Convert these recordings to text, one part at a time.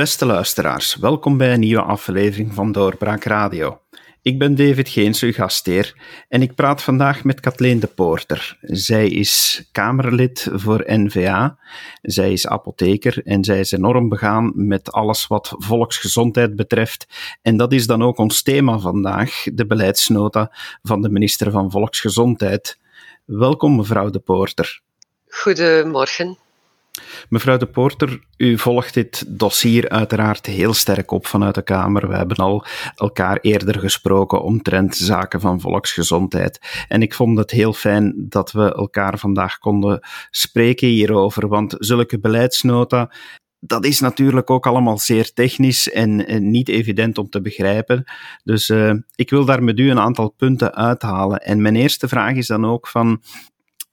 Beste luisteraars, welkom bij een nieuwe aflevering van Doorbraak Radio. Ik ben David Geens, uw gastheer, en ik praat vandaag met Kathleen de Poorter. Zij is Kamerlid voor NVA, zij is apotheker en zij is enorm begaan met alles wat volksgezondheid betreft. En dat is dan ook ons thema vandaag, de beleidsnota van de minister van Volksgezondheid. Welkom, mevrouw de Poorter. Goedemorgen. Mevrouw de Poorter, u volgt dit dossier uiteraard heel sterk op vanuit de Kamer. We hebben al elkaar eerder gesproken omtrent zaken van volksgezondheid. En ik vond het heel fijn dat we elkaar vandaag konden spreken hierover, want zulke beleidsnota dat is natuurlijk ook allemaal zeer technisch en, niet evident om te begrijpen. Dus uh, ik wil daar met u een aantal punten uithalen. En mijn eerste vraag is dan ook van,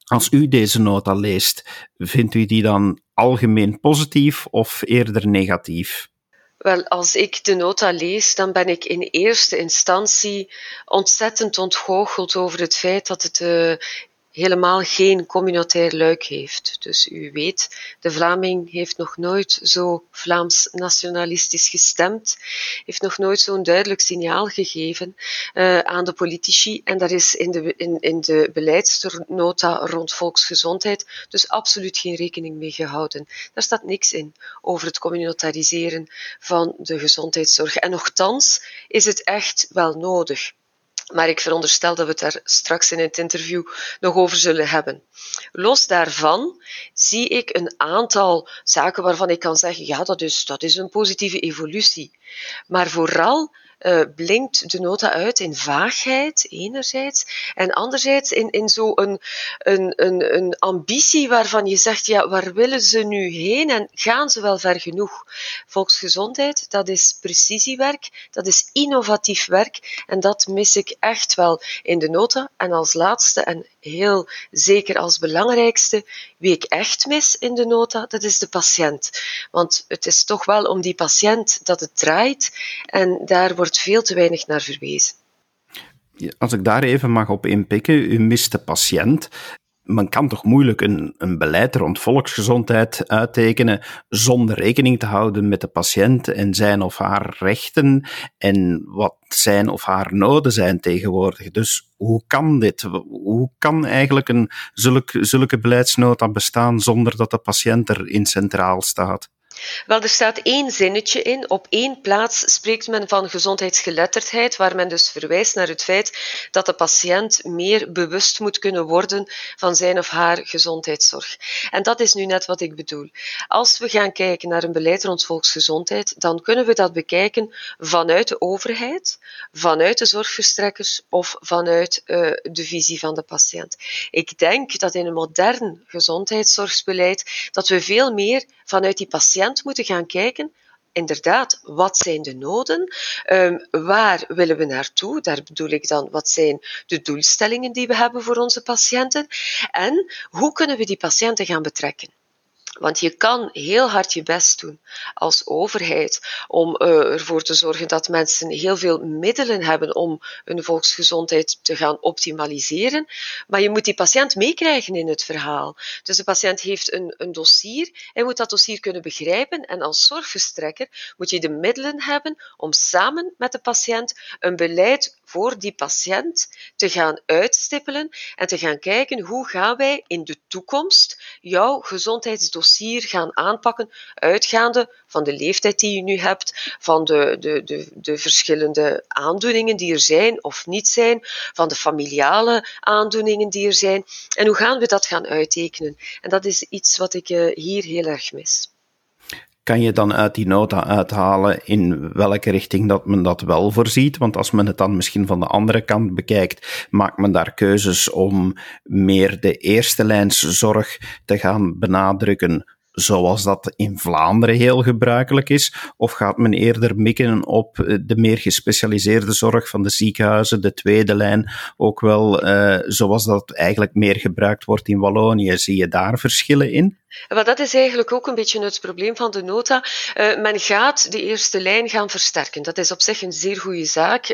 als u deze nota leest, vindt u die dan algemeen positief of eerder negatief? Wel, als ik de nota lees, dan ben ik in eerste instantie ontzettend ontgoocheld over het feit dat het uh, helemaal geen communautair luik heeft. Dus u weet, de Vlaming heeft nog nooit zo Vlaams nationalistisch gestemd, heeft nog nooit zo'n duidelijk signaal gegeven uh, aan de politici. En daar is in de, in, in de beleidsnota rond volksgezondheid dus absoluut geen rekening mee gehouden. Daar staat niks in over het communautariseren van de gezondheidszorg. En nochtans is het echt wel nodig. Maar ik veronderstel dat we het daar straks in het interview nog over zullen hebben. Los daarvan zie ik een aantal zaken waarvan ik kan zeggen, ja, dat is, dat is een positieve evolutie. Maar vooral uh, blinkt de nota uit in vaagheid, enerzijds, en anderzijds in, in zo'n een, een, een, een ambitie waarvan je zegt, ja, waar willen ze nu heen en gaan ze wel ver genoeg? Volksgezondheid, dat is precisiewerk, dat is innovatief werk en dat mis ik echt wel in de nota. En als laatste en heel zeker als belangrijkste, wie ik echt mis in de nota, dat is de patiënt. Want het is toch wel om die patiënt dat het draait en daar wordt veel te weinig naar verwezen. Als ik daar even mag op inpikken, u mist de patiënt men kan toch moeilijk een, een beleid rond volksgezondheid uittekenen zonder rekening te houden met de patiënt en zijn of haar rechten en wat zijn of haar noden zijn tegenwoordig. Dus hoe kan dit? Hoe kan eigenlijk een zulke, zulke beleidsnota bestaan zonder dat de patiënt erin centraal staat? Wel, er staat één zinnetje in. Op één plaats spreekt men van gezondheidsgeletterdheid, waar men dus verwijst naar het feit dat de patiënt meer bewust moet kunnen worden van zijn of haar gezondheidszorg. En dat is nu net wat ik bedoel. Als we gaan kijken naar een beleid rond volksgezondheid, dan kunnen we dat bekijken vanuit de overheid, vanuit de zorgverstrekkers of vanuit uh, de visie van de patiënt. Ik denk dat in een modern gezondheidszorgbeleid dat we veel meer vanuit die patiënt moeten gaan kijken inderdaad, wat zijn de noden? Um, waar willen we naartoe? Daar bedoel ik dan, wat zijn de doelstellingen die we hebben voor onze patiënten? En hoe kunnen we die patiënten gaan betrekken? Want je kan heel hard je best doen als overheid om uh, ervoor te zorgen dat mensen heel veel middelen hebben om hun volksgezondheid te gaan optimaliseren. Maar je moet die patiënt meekrijgen in het verhaal. Dus de patiënt heeft een, een dossier, hij moet dat dossier kunnen begrijpen en als zorgverstrekker moet je de middelen hebben om samen met de patiënt een beleid voor die patiënt te gaan uitstippelen en te gaan kijken hoe gaan wij in de toekomst jouw gezondheidsdossier gaan aanpakken, uitgaande van de leeftijd die je nu hebt, van de, de, de, de verschillende aandoeningen die er zijn of niet zijn, van de familiale aandoeningen die er zijn. En hoe gaan we dat gaan uittekenen? En dat is iets wat ik eh, hier heel erg mis kan je dan uit die nota uithalen in welke richting dat men dat wel voorziet? Want als men het dan misschien van de andere kant bekijkt, maakt men daar keuzes om meer de eerste lijns zorg te gaan benadrukken zoals dat in Vlaanderen heel gebruikelijk is? Of gaat men eerder mikken op de meer gespecialiseerde zorg van de ziekenhuizen, de tweede lijn, ook wel uh, zoals dat eigenlijk meer gebruikt wordt in Wallonië? Zie je daar verschillen in? Maar dat is eigenlijk ook een beetje het probleem van de nota. Uh, men gaat de eerste lijn gaan versterken. Dat is op zich een zeer goede zaak.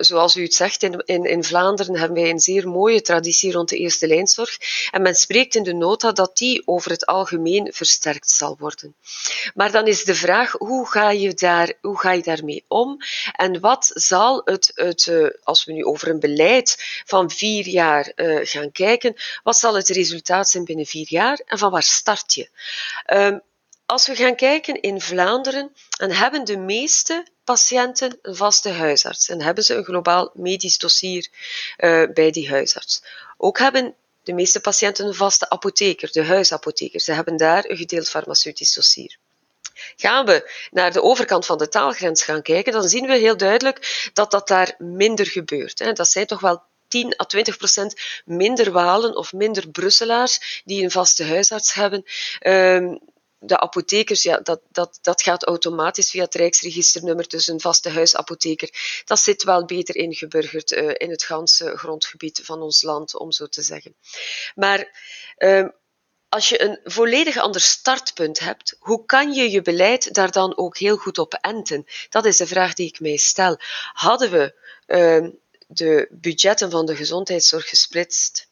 Zoals u het zegt, in, in, in, Vlaanderen hebben wij een zeer mooie traditie rond de eerste lijnzorg. En men spreekt in de nota dat die over het algemeen versterkt zal worden. Maar dan is de vraag, hoe ga je, daar, hoe ga je daarmee om? En wat zal het, het uh, als we nu over een beleid van vier jaar uh, gaan kijken, wat zal het resultaat zijn binnen vier jaar en van waar start je? Um, als we gaan kijken in Vlaanderen, dan hebben de meeste patiënten een vaste huisarts en hebben ze een globaal medisch dossier uh, bij die huisarts. Ook hebben de meeste patiënten een vaste apotheker, de huisapotheker. Ze hebben daar een gedeeld farmaceutisch dossier. Gaan we naar de overkant van de taalgrens gaan kijken, dan zien we heel duidelijk dat dat daar minder gebeurt. Dat zijn toch wel 10 à 20 procent minder Walen of minder Brusselaars die een vaste huisarts hebben. Ehm, de apothekers, ja, dat, dat, dat gaat automatisch via het Rijksregisternummer, dus een vaste huisapotheker. Dat zit wel beter ingeburgerd uh, in het ganse grondgebied van ons land, om zo te zeggen. Maar uh, als je een volledig ander startpunt hebt, hoe kan je je beleid daar dan ook heel goed op enten? Dat is de vraag die ik mij stel. Hadden we uh, de budgetten van de gezondheidszorg gesplitst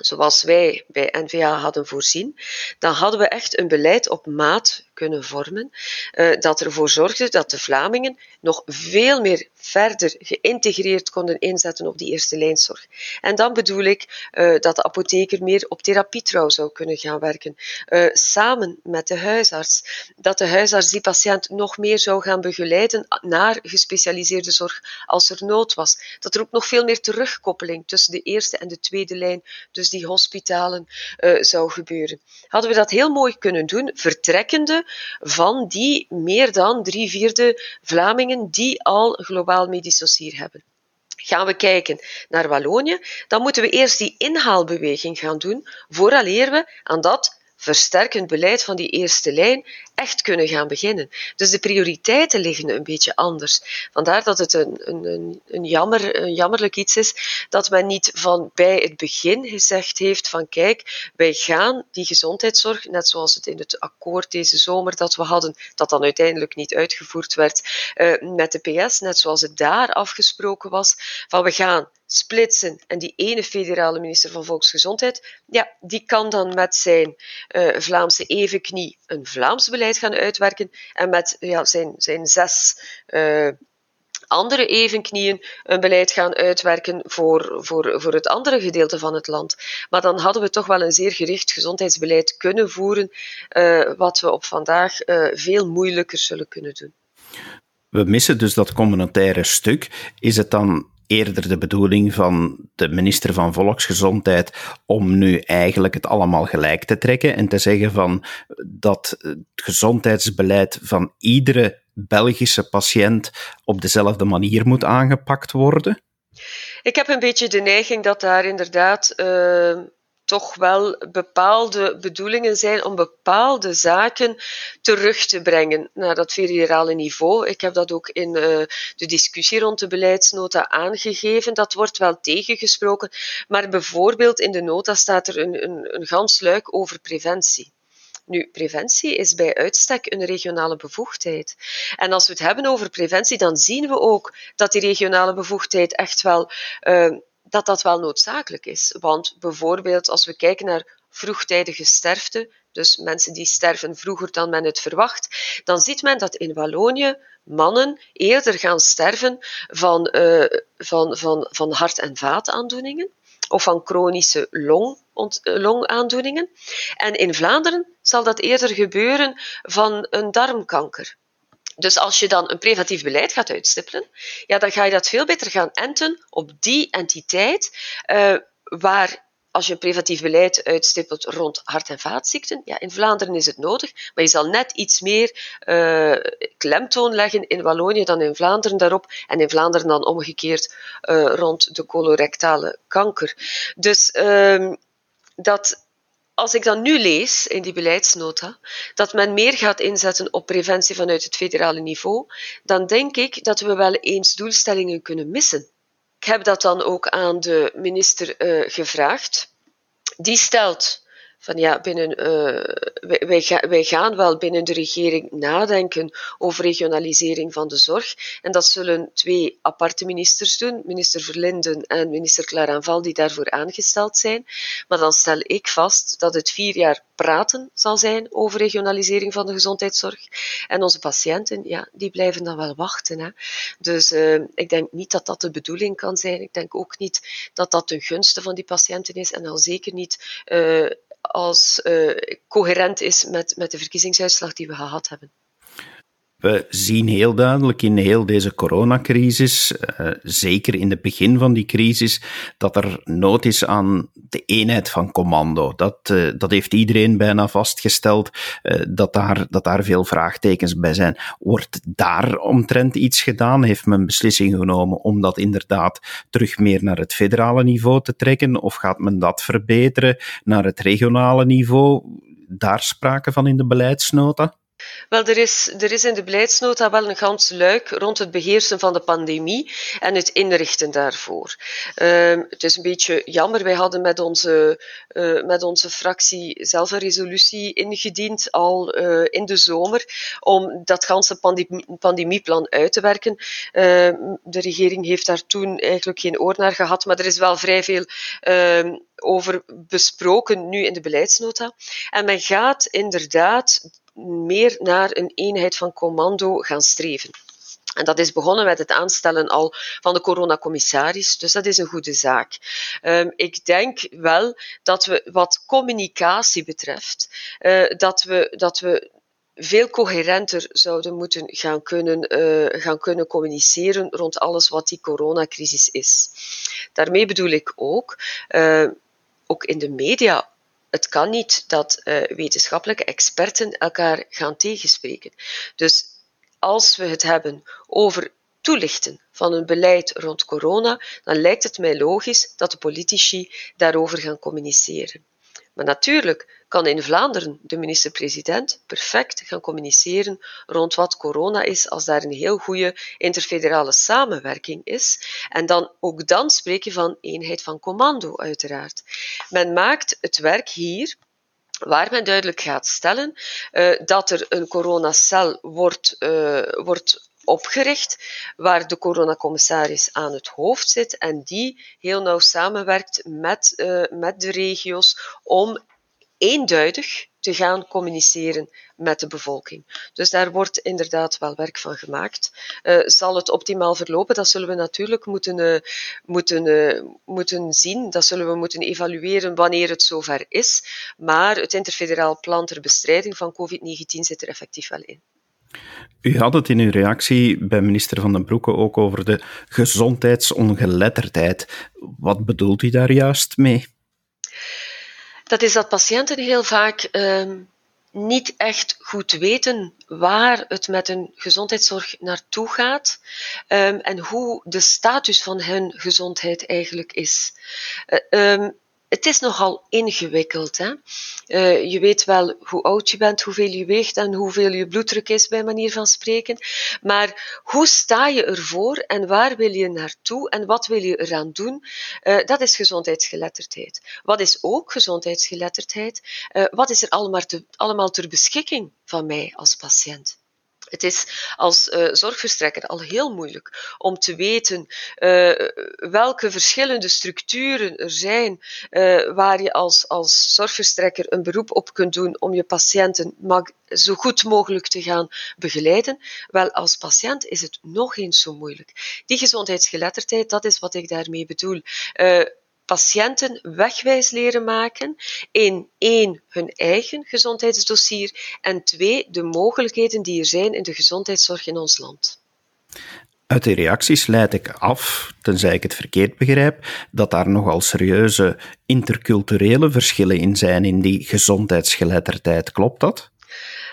zoals wij bij NVA hadden voorzien, dan hadden we echt een beleid op maat kunnen vormen, uh, dat ervoor zorgde dat de Vlamingen nog veel meer verder geïntegreerd konden inzetten op die eerste lijnzorg. En dan bedoel ik uh, dat de apotheker meer op therapietrouw zou kunnen gaan werken, uh, samen met de huisarts. Dat de huisarts die patiënt nog meer zou gaan begeleiden naar gespecialiseerde zorg als er nood was. Dat er ook nog veel meer terugkoppeling tussen de eerste en de tweede lijn, dus die hospitalen, zou gebeuren. Hadden we dat heel mooi kunnen doen, vertrekkende van die meer dan drie vierde Vlamingen die al globaal medisch dossier hebben. Gaan we kijken naar Wallonië, dan moeten we eerst die inhaalbeweging gaan doen, vooraleer we aan dat versterkend beleid van die eerste lijn echt kunnen gaan beginnen. Dus de prioriteiten liggen een beetje anders. Vandaar dat het een, een, een, jammer, een jammerlijk iets is dat men niet van bij het begin gezegd heeft van kijk, wij gaan die gezondheidszorg, net zoals het in het akkoord deze zomer dat we hadden, dat dan uiteindelijk niet uitgevoerd werd uh, met de PS, net zoals het daar afgesproken was, van we gaan splitsen en die ene federale minister van Volksgezondheid, ja, die kan dan met zijn uh, Vlaamse evenknie een Vlaams beleid gaan uitwerken en met ja, zijn, zijn zes uh, andere evenknieën een beleid gaan uitwerken voor, voor, voor het andere gedeelte van het land. Maar dan hadden we toch wel een zeer gericht gezondheidsbeleid kunnen voeren, uh, wat we op vandaag uh, veel moeilijker zullen kunnen doen. We missen dus dat communautaire stuk. Is het dan eerder de bedoeling van de minister van Volksgezondheid om nu eigenlijk het allemaal gelijk te trekken en te zeggen van dat het gezondheidsbeleid van iedere Belgische patiënt op dezelfde manier moet aangepakt worden? Ik heb een beetje de neiging dat daar inderdaad uh, toch wel bepaalde bedoelingen zijn om bepaalde zaken terug te brengen naar dat federale niveau. Ik heb dat ook in uh, de discussie rond de beleidsnota aangegeven. Dat wordt wel tegengesproken, maar bijvoorbeeld in de nota staat er een, een, een gans luik over preventie. Nu, preventie is bij uitstek een regionale bevoegdheid. En als we het hebben over preventie, dan zien we ook dat die regionale bevoegdheid echt wel uh, dat dat wel noodzakelijk is. Want bijvoorbeeld als we kijken naar vroegtijdige sterfte, dus mensen die sterven vroeger dan men het verwacht, dan ziet men dat in Wallonië mannen eerder gaan sterven van, uh, van, van, van hart- en vaataandoeningen of van chronische long, longaandoeningen. En in Vlaanderen zal dat eerder gebeuren van een darmkanker. Dus als je dan een preventief beleid gaat uitstippelen, ja, dan ga je dat veel beter gaan enten op die entiteit uh, waar als je een preventief beleid uitstippelt rond hart- en vaatziekten, ja, in Vlaanderen is het nodig, maar je zal net iets meer uh, klemtoon leggen in Wallonië dan in Vlaanderen daarop, en in Vlaanderen dan omgekeerd uh, rond de colorectale kanker. Dus uh, dat als ik dan nu lees in die beleidsnota dat men meer gaat inzetten op preventie vanuit het federale niveau, dan denk ik dat we wel eens doelstellingen kunnen missen. Ik heb dat dan ook aan de minister uh, gevraagd. Die stelt van ja, binnen, wij, wij, wij, gaan wel binnen de regering nadenken over regionalisering van de zorg. En dat zullen twee aparte ministers doen, minister Verlinden en minister Claranval, die daarvoor aangesteld zijn. Maar dan stel ik vast dat het vier jaar praten zal zijn over regionalisering van de gezondheidszorg. En onze patiënten, ja, die blijven dan wel wachten. Hè. Dus uh, ik denk niet dat dat de bedoeling kan zijn. Ik denk ook niet dat dat ten gunste van die patiënten is. En al zeker niet uh, als uh, coherent is met, met de verkiezingsuitslag die we gehad hebben. We zien heel duidelijk in heel deze coronacrisis, uh, zeker in het begin van die crisis, dat er nood is aan de eenheid van commando. Dat, uh, dat heeft iedereen bijna vastgesteld, uh, dat, daar, dat daar veel vraagtekens bij zijn. Wordt daar omtrent iets gedaan? Heeft men beslissing genomen om dat inderdaad terug meer naar het federale niveau te trekken? Of gaat men dat verbeteren naar het regionale niveau? Daar sprake van in de beleidsnota? Wel, er is, er is in de beleidsnota wel een gans luik rond het beheersen van de pandemie en het inrichten daarvoor. Uh, het is een beetje jammer, wij hadden met onze, uh, met onze fractie zelf een resolutie ingediend al uh, in de zomer om dat ganse pandemie, pandemieplan uit te werken. Ehm, de regering heeft daar toen eigenlijk geen oor naar gehad, maar er is wel vrij veel ehm, over besproken nu in de beleidsnota. En men gaat inderdaad meer naar een eenheid van commando gaan streven. En dat is begonnen met het aanstellen al van de coronacommissaris, dus dat is een goede zaak. Um, ik denk wel dat we wat communicatie betreft, uh, dat, we, dat we veel coherenter zouden moeten gaan kunnen, uh, gaan kunnen communiceren rond alles wat die coronacrisis is. Daarmee bedoel ik ook, uh, ook in de media het kan niet dat uh, wetenschappelijke experten elkaar gaan tegenspreken. Dus als we het hebben over toelichten van een beleid rond corona, dan lijkt het mij logisch dat de politici daarover gaan communiceren. Maar natuurlijk kan in Vlaanderen de minister-president perfect gaan communiceren rond wat corona is, als daar een heel goede interfederale samenwerking is. En dan, ook dan spreek je van eenheid van commando, uiteraard. Men maakt het werk hier waar men duidelijk gaat stellen uh, dat er een coronacel wordt, uh, wordt opgericht, waar de coronacommissaris aan het hoofd zit en die heel nauw samenwerkt met, uh, met de regio's om eenduidig te gaan communiceren met de bevolking. Dus daar wordt inderdaad wel werk van gemaakt. Uh, zal het optimaal verlopen? Dat zullen we natuurlijk moeten, uh, moeten, uh, moeten zien. Dat zullen we moeten evalueren wanneer het zover is. Maar het interfederaal plan ter bestrijding van COVID-19 zit er effectief wel in. U had het in uw reactie bij minister Van den Broeke ook over de gezondheidsongeletterdheid. Wat bedoelt u daar juist mee? Dat is dat patiënten heel vaak uh, niet echt goed weten waar het met hun gezondheidszorg naartoe gaat um, en hoe de status van hun gezondheid eigenlijk is. Uh, het is nogal ingewikkeld. Hè? Uh, je weet wel hoe oud je bent, hoeveel je weegt en hoeveel je bloeddruk is, bij manier van spreken. Maar hoe sta je ervoor en waar wil je naartoe en wat wil je eraan doen? Uh, dat is gezondheidsgeletterdheid. Wat is ook gezondheidsgeletterdheid? Uh, wat is er allemaal, allemaal ter beschikking van mij als patiënt? Het is als uh, zorgverstrekker al heel moeilijk om te weten uh, welke verschillende structuren er zijn uh, waar je als, als zorgverstrekker een beroep op kunt doen om je patiënten zo goed mogelijk te gaan begeleiden. Wel, als patiënt is het nog eens zo moeilijk. Die gezondheidsgeletterdheid, dat is wat ik daarmee bedoel patiënten wegwijs leren maken in één hun eigen gezondheidsdossier en twee de mogelijkheden die er zijn in de gezondheidszorg in ons land. Uit de reacties leid ik af, tenzij ik het verkeerd begrijp, dat daar nogal serieuze interculturele verschillen in zijn in die gezondheidsgeletterdheid. Klopt dat?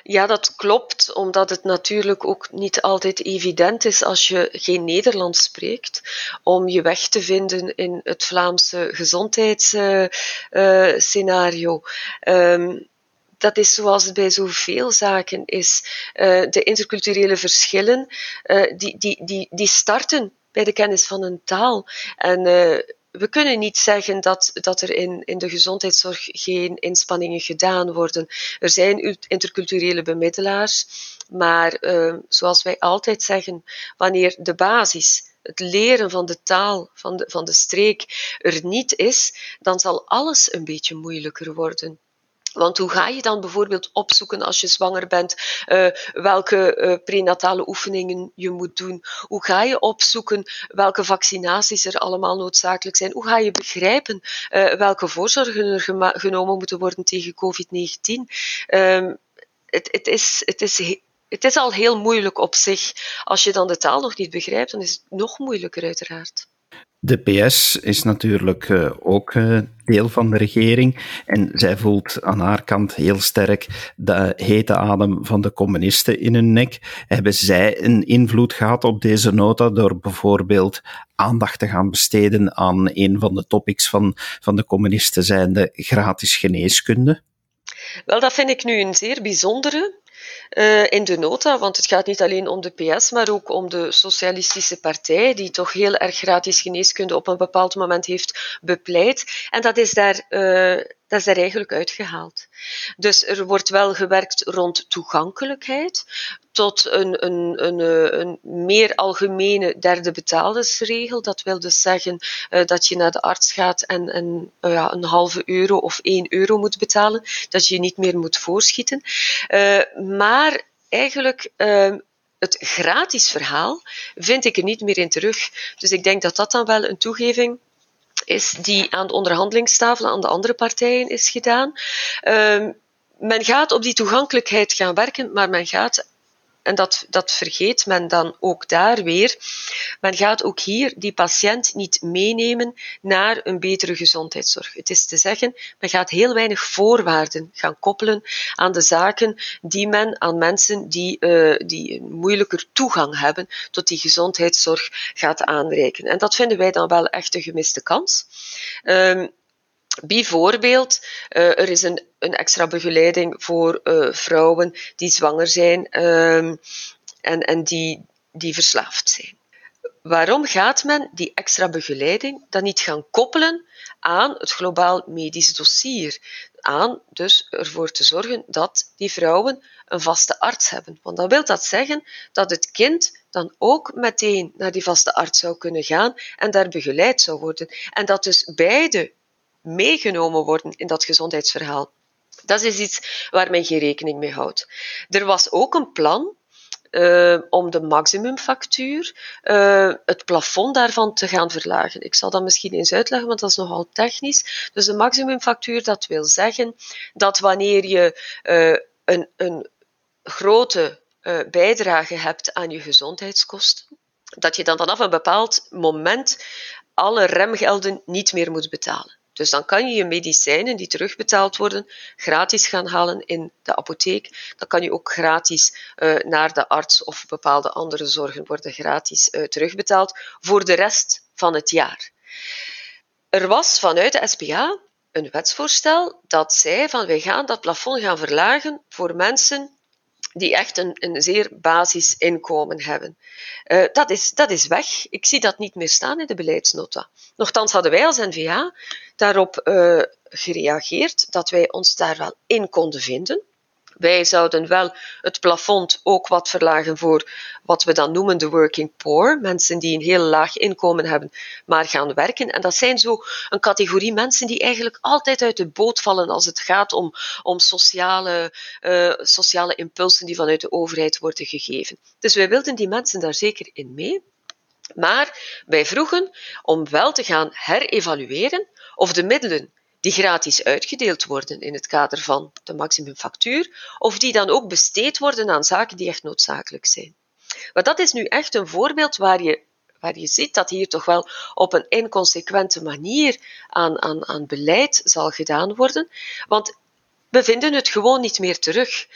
Ja, dat klopt, omdat het natuurlijk ook niet altijd evident is als je geen Nederlands spreekt, om je weg te vinden in het Vlaamse gezondheidsscenario. Um, dat is zoals het bij zoveel zaken is. Uh, de interculturele verschillen, uh, die, die, die, die starten bij de kennis van een taal. En uh, we kunnen niet zeggen dat, dat er in, in de gezondheidszorg geen inspanningen gedaan worden. Er zijn interculturele bemiddelaars, maar uh, zoals wij altijd zeggen, wanneer de basis het leren van de taal, van de, van de streek er niet is, dan zal alles een beetje moeilijker worden. Want hoe ga je dan bijvoorbeeld opzoeken als je zwanger bent uh, welke uh, prenatale oefeningen je moet doen? Hoe ga je opzoeken welke vaccinaties er allemaal noodzakelijk zijn? Hoe ga je begrijpen uh, welke voorzorgen er genomen moeten worden tegen COVID-19? Um, het, het, is, het, is, het is al heel moeilijk op zich. Als je dan de taal nog niet begrijpt, dan is het nog moeilijker uiteraard. De PS is natuurlijk uh, ook uh, deel van de regering en zij voelt aan haar kant heel sterk de hete adem van de communisten in hun nek. Hebben zij een invloed gehad op deze nota door bijvoorbeeld aandacht te gaan besteden aan een van de topics van, van de communisten, zijnde gratis geneeskunde? Wel, dat vind ik nu een zeer bijzondere. Uh, in de nota, want het gaat niet alleen om de PS, maar ook om de Socialistische Partij, die toch heel erg gratis geneeskunde op een bepaald moment heeft bepleit. En dat is daar uh, dat is er eigenlijk uitgehaald. Dus er wordt wel gewerkt rond toegankelijkheid tot een, een, een, eh, een meer algemene derde betaaldersregel. Dat wil dus zeggen uh, dat je naar de arts gaat en, uh, ja, een halve euro of één euro moet betalen. Dat je niet meer moet voorschieten. Uh, maar eigenlijk ehm, het gratis verhaal vind ik er niet meer in terug. Dus ik denk dat dat dan wel een toegeving is die aan de onderhandelingstafel aan de andere partijen is gedaan. Um, men gaat op die toegankelijkheid gaan werken, maar men gaat en dat, dat vergeet men dan ook daar weer. Men gaat ook hier die patiënt niet meenemen naar een betere gezondheidszorg. Het is te zeggen, men gaat heel weinig voorwaarden gaan koppelen aan de zaken die men aan mensen die, uh, die een moeilijker toegang hebben tot die gezondheidszorg gaat aanreiken. En dat vinden wij dan wel echt een gemiste kans. Um, Bijvoorbeeld, uh, er is een, een, extra begeleiding voor uh, vrouwen die zwanger zijn uh, en, en die, die verslaafd zijn. Waarom gaat men die extra begeleiding dan niet gaan koppelen aan het globaal medisch dossier? Aan dus ervoor te zorgen dat die vrouwen een vaste arts hebben. Want dan wil dat zeggen dat het kind dan ook meteen naar die vaste arts zou kunnen gaan en daar begeleid zou worden. En dat dus beide meegenomen worden in dat gezondheidsverhaal. Dat is iets waar men geen rekening mee houdt. Er was ook een plan uh, om de maximumfactuur, uh, het plafond daarvan te gaan verlagen. Ik zal dat misschien eens uitleggen, want dat is nogal technisch. Dus de maximumfactuur, dat wil zeggen dat wanneer je uh, een, een grote bijdrage hebt aan je gezondheidskosten, dat je dan vanaf een bepaald moment alle remgelden niet meer moet betalen. Dus dan kan je je medicijnen die terugbetaald worden gratis gaan halen in de apotheek. Dan kan je ook gratis uh, naar de arts of bepaalde andere zorgen worden gratis uh, terugbetaald voor de rest van het jaar. Er was vanuit de SPA een wetsvoorstel dat zei van wij gaan dat plafond gaan verlagen voor mensen die echt een, een zeer basisinkomen hebben. Uh, dat, is, dat is weg. Ik zie dat niet meer staan in de beleidsnota. Nochtans hadden wij als NVA daarop uh, gereageerd dat wij ons daar wel in konden vinden. Wij zouden wel het plafond ook wat verlagen voor wat we dan noemen de working poor. Mensen die een heel laag inkomen hebben, maar gaan werken. En dat zijn zo een categorie mensen die eigenlijk altijd uit de boot vallen als het gaat om, om sociale, uh, sociale impulsen die vanuit de overheid worden gegeven. Dus wij wilden die mensen daar zeker in mee. Maar wij vroegen om wel te gaan herevalueren of de middelen die gratis uitgedeeld worden in het kader van de maximumfactuur, of die dan ook besteed worden aan zaken die echt noodzakelijk zijn. Maar dat is nu echt een voorbeeld waar je, waar je ziet dat hier toch wel op een inconsequente manier aan, aan, aan beleid zal gedaan worden, want we vinden het gewoon niet meer terug.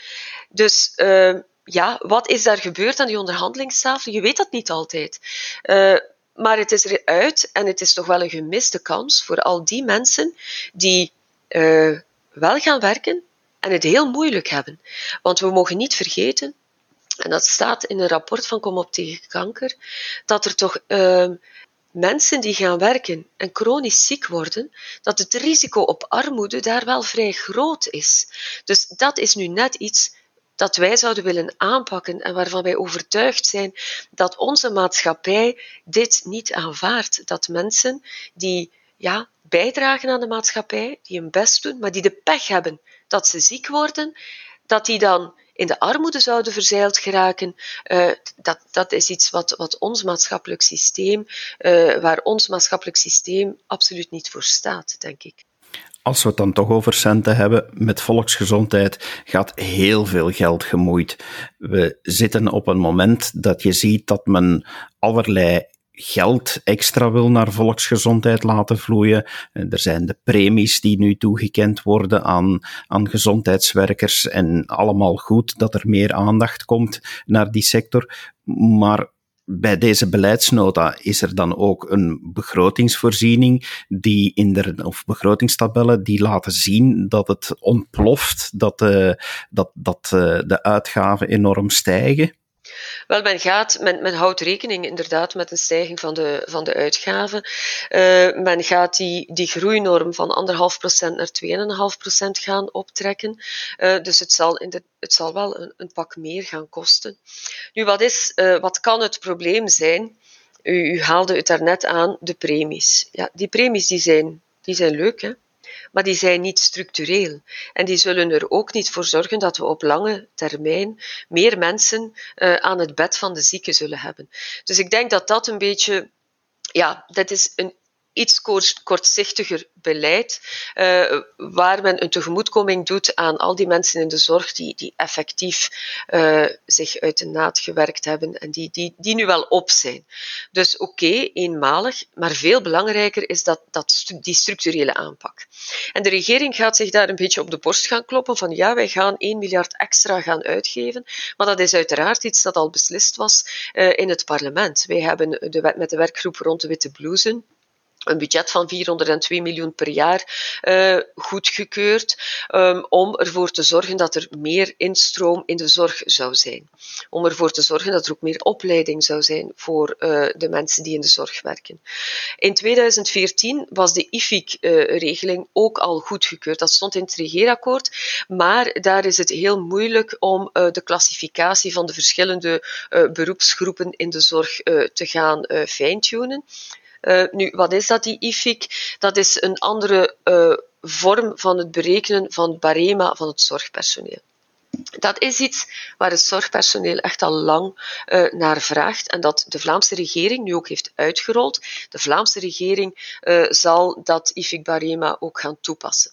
Dus uh, ja, wat is daar gebeurd aan die onderhandelingstafel? Je weet dat niet altijd. Uh, maar het is eruit en het is toch wel een gemiste kans voor al die mensen die uh, wel gaan werken en het heel moeilijk hebben. Want we mogen niet vergeten, en dat staat in een rapport van Kom op tegen kanker, dat er toch uh, mensen die gaan werken en chronisch ziek worden, dat het risico op armoede daar wel vrij groot is. Dus dat is nu net iets dat wij zouden willen aanpakken en waarvan wij overtuigd zijn dat onze maatschappij dit niet aanvaardt. Dat mensen die ja, bijdragen aan de maatschappij, die hun best doen, maar die de pech hebben dat ze ziek worden, dat die dan in de armoede zouden verzeild geraken, uh, dat, dat is iets wat, wat ons maatschappelijk systeem, uh, waar ons maatschappelijk systeem absoluut niet voor staat, denk ik. Als we het dan toch over centen hebben, met volksgezondheid gaat heel veel geld gemoeid. We zitten op een moment dat je ziet dat men allerlei geld extra wil naar volksgezondheid laten vloeien. Er zijn de premies die nu toegekend worden aan, aan gezondheidswerkers en allemaal goed dat er meer aandacht komt naar die sector. Maar bij deze beleidsnota is er dan ook een begrotingsvoorziening die in de, of begrotingstabellen die laten zien dat het ontploft, dat, de, dat, dat de uitgaven enorm stijgen. Wel, men, gaat, men, houdt rekening inderdaad met een stijging van de, van de uitgaven. Uh, men gaat die, die groeinorm van 1,5% naar 2,5% gaan optrekken. Uh, dus het zal, in het zal wel een, een pak meer gaan kosten. Nu, wat, is, uh, wat kan het probleem zijn? U, u haalde het daarnet aan, de premies. Ja, die premies die zijn, die zijn leuk, hè? Maar die zijn niet structureel. En die zullen er ook niet voor zorgen dat we op lange termijn meer mensen uh, aan het bed van de zieken zullen hebben. Dus ik denk dat dat een beetje ja, dat is een iets kortzichtiger beleid, uh, waar men een tegemoetkoming doet aan al die mensen in de zorg die, die effectief uh, zich uit de naad gewerkt hebben en die, die, die nu wel op zijn. Dus oké, eenmalig, maar veel belangrijker is dat, dat, die structurele aanpak. En de regering gaat zich daar een beetje op de borst gaan kloppen van ja, wij gaan 1 miljard extra gaan uitgeven, maar dat is uiteraard iets dat al beslist was uh, in het parlement. Wij hebben de, met de werkgroep rond de witte blousen een budget van 402 miljoen per jaar uh, goedgekeurd um, om ervoor te zorgen dat er meer instroom in de zorg zou zijn. Om ervoor te zorgen dat er ook meer opleiding zou zijn voor uh, de mensen die in de zorg werken. In 2014 was de IFIC-regeling uh, ook al goedgekeurd. Dat stond in het regeerakkoord, maar daar is het heel moeilijk om de klassificatie van de verschillende beroepsgroepen in de zorg te gaan fine-tunen. Uh, nu, wat is dat, die IFIC? Dat is een andere uh, vorm van het berekenen van het barema van het zorgpersoneel. Dat is iets waar het zorgpersoneel echt al lang uh, naar vraagt en dat de Vlaamse regering nu ook heeft uitgerold. De Vlaamse regering zal dat IFIC Barema ook gaan toepassen.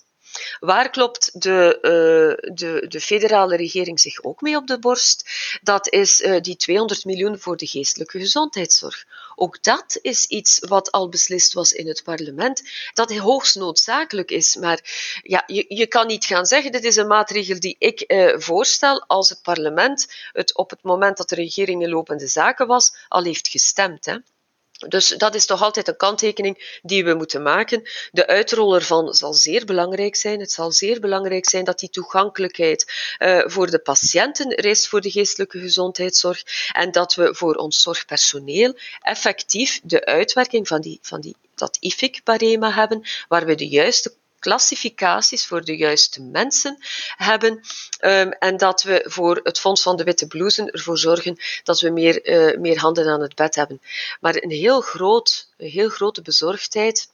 Waar klopt de, uh, de, de federale regering zich ook mee op de borst? Dat is uh, die 200 miljoen voor de geestelijke gezondheidszorg. Ook dat is iets wat al beslist was in het parlement, dat hoogst noodzakelijk is. Maar ja, je, je kan niet gaan zeggen, dit is een maatregel die ik uh, voorstel als het parlement het op het moment dat de regering in lopende zaken was, al heeft gestemd. Hè. Dus dat is toch altijd een kanttekening die we moeten maken. De uitrol ervan zal zeer belangrijk zijn. Het zal zeer belangrijk zijn dat die toegankelijkheid uh, voor de patiënten reist voor de geestelijke gezondheidszorg en dat we voor ons zorgpersoneel effectief de uitwerking van, die, van die, dat IFIC-barema hebben, waar we de juiste klassificaties voor de juiste mensen hebben um, en dat we voor het Fonds van de Witte Blousen ervoor zorgen dat we meer, uh, meer handen aan het bed hebben. Maar een heel, groot, een heel grote bezorgdheid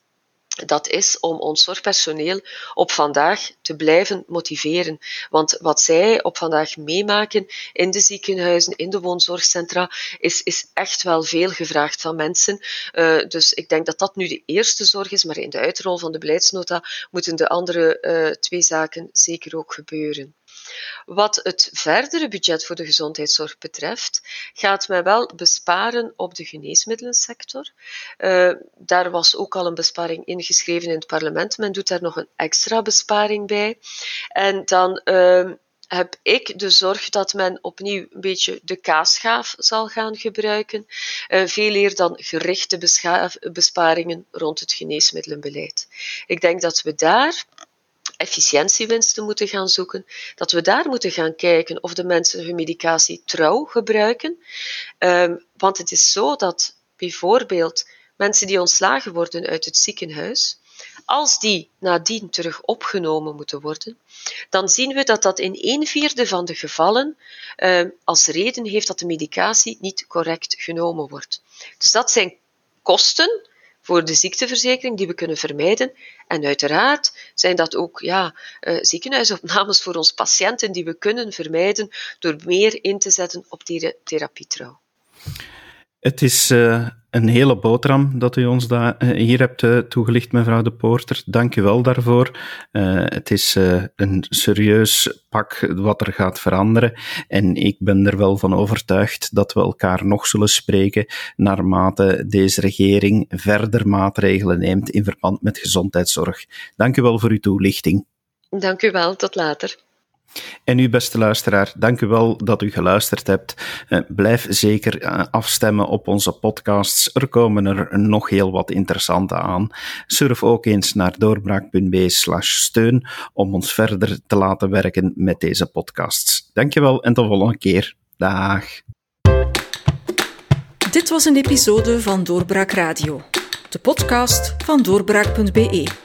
dat is om ons zorgpersoneel op vandaag te blijven motiveren. Want wat zij op vandaag meemaken in de ziekenhuizen, in de woonzorgcentra, is, is echt wel veel gevraagd van mensen. Uh, dus ik denk dat dat nu de eerste zorg is, maar in de uitrol van de beleidsnota moeten de andere uh, twee zaken zeker ook gebeuren. Wat het verdere budget voor de gezondheidszorg betreft, gaat men wel besparen op de geneesmiddelensector. Uh, daar was ook al een besparing ingeschreven in het parlement. Men doet daar nog een extra besparing bij. En dan uh, heb ik de zorg dat men opnieuw een beetje de kaasschaaf zal gaan gebruiken, uh, veel eer dan gerichte besparingen rond het geneesmiddelenbeleid. Ik denk dat we daar efficiëntiewinsten moeten gaan zoeken, dat we daar moeten gaan kijken of de mensen hun medicatie trouw gebruiken. Um, want het is zo dat bijvoorbeeld mensen die ontslagen worden uit het ziekenhuis, als die nadien terug opgenomen moeten worden, dan zien we dat dat in een vierde van de gevallen uh, als reden heeft dat de medicatie niet correct genomen wordt. Dus dat zijn kosten voor de ziekteverzekering die we kunnen vermijden. En uiteraard zijn dat ook ja, uh, ziekenhuisopnames voor onze patiënten die we kunnen vermijden door meer in te zetten op die therapietrouw. Het is uh, een hele boterham dat u ons uh, hier hebt uh, toegelicht, mevrouw de Poorter. Dank u wel daarvoor. het is een serieus pak wat er gaat veranderen. En ik ben er wel van overtuigd dat we elkaar nog zullen spreken naarmate deze regering verder maatregelen neemt in verband met gezondheidszorg. Dank u wel voor uw toelichting. Dank u wel. Tot later. En u, beste luisteraar, dank u wel dat u geluisterd hebt. Uh, blijf zeker uh, afstemmen op onze podcasts. Er komen er nog heel wat interessante aan. Surf ook eens naar doorbraak.be slash steun om ons verder te laten werken met deze podcasts. Dankjewel en tot de volgende keer. Dag. Dit was een episode van Doorbraak Radio, de podcast van doorbraak.be.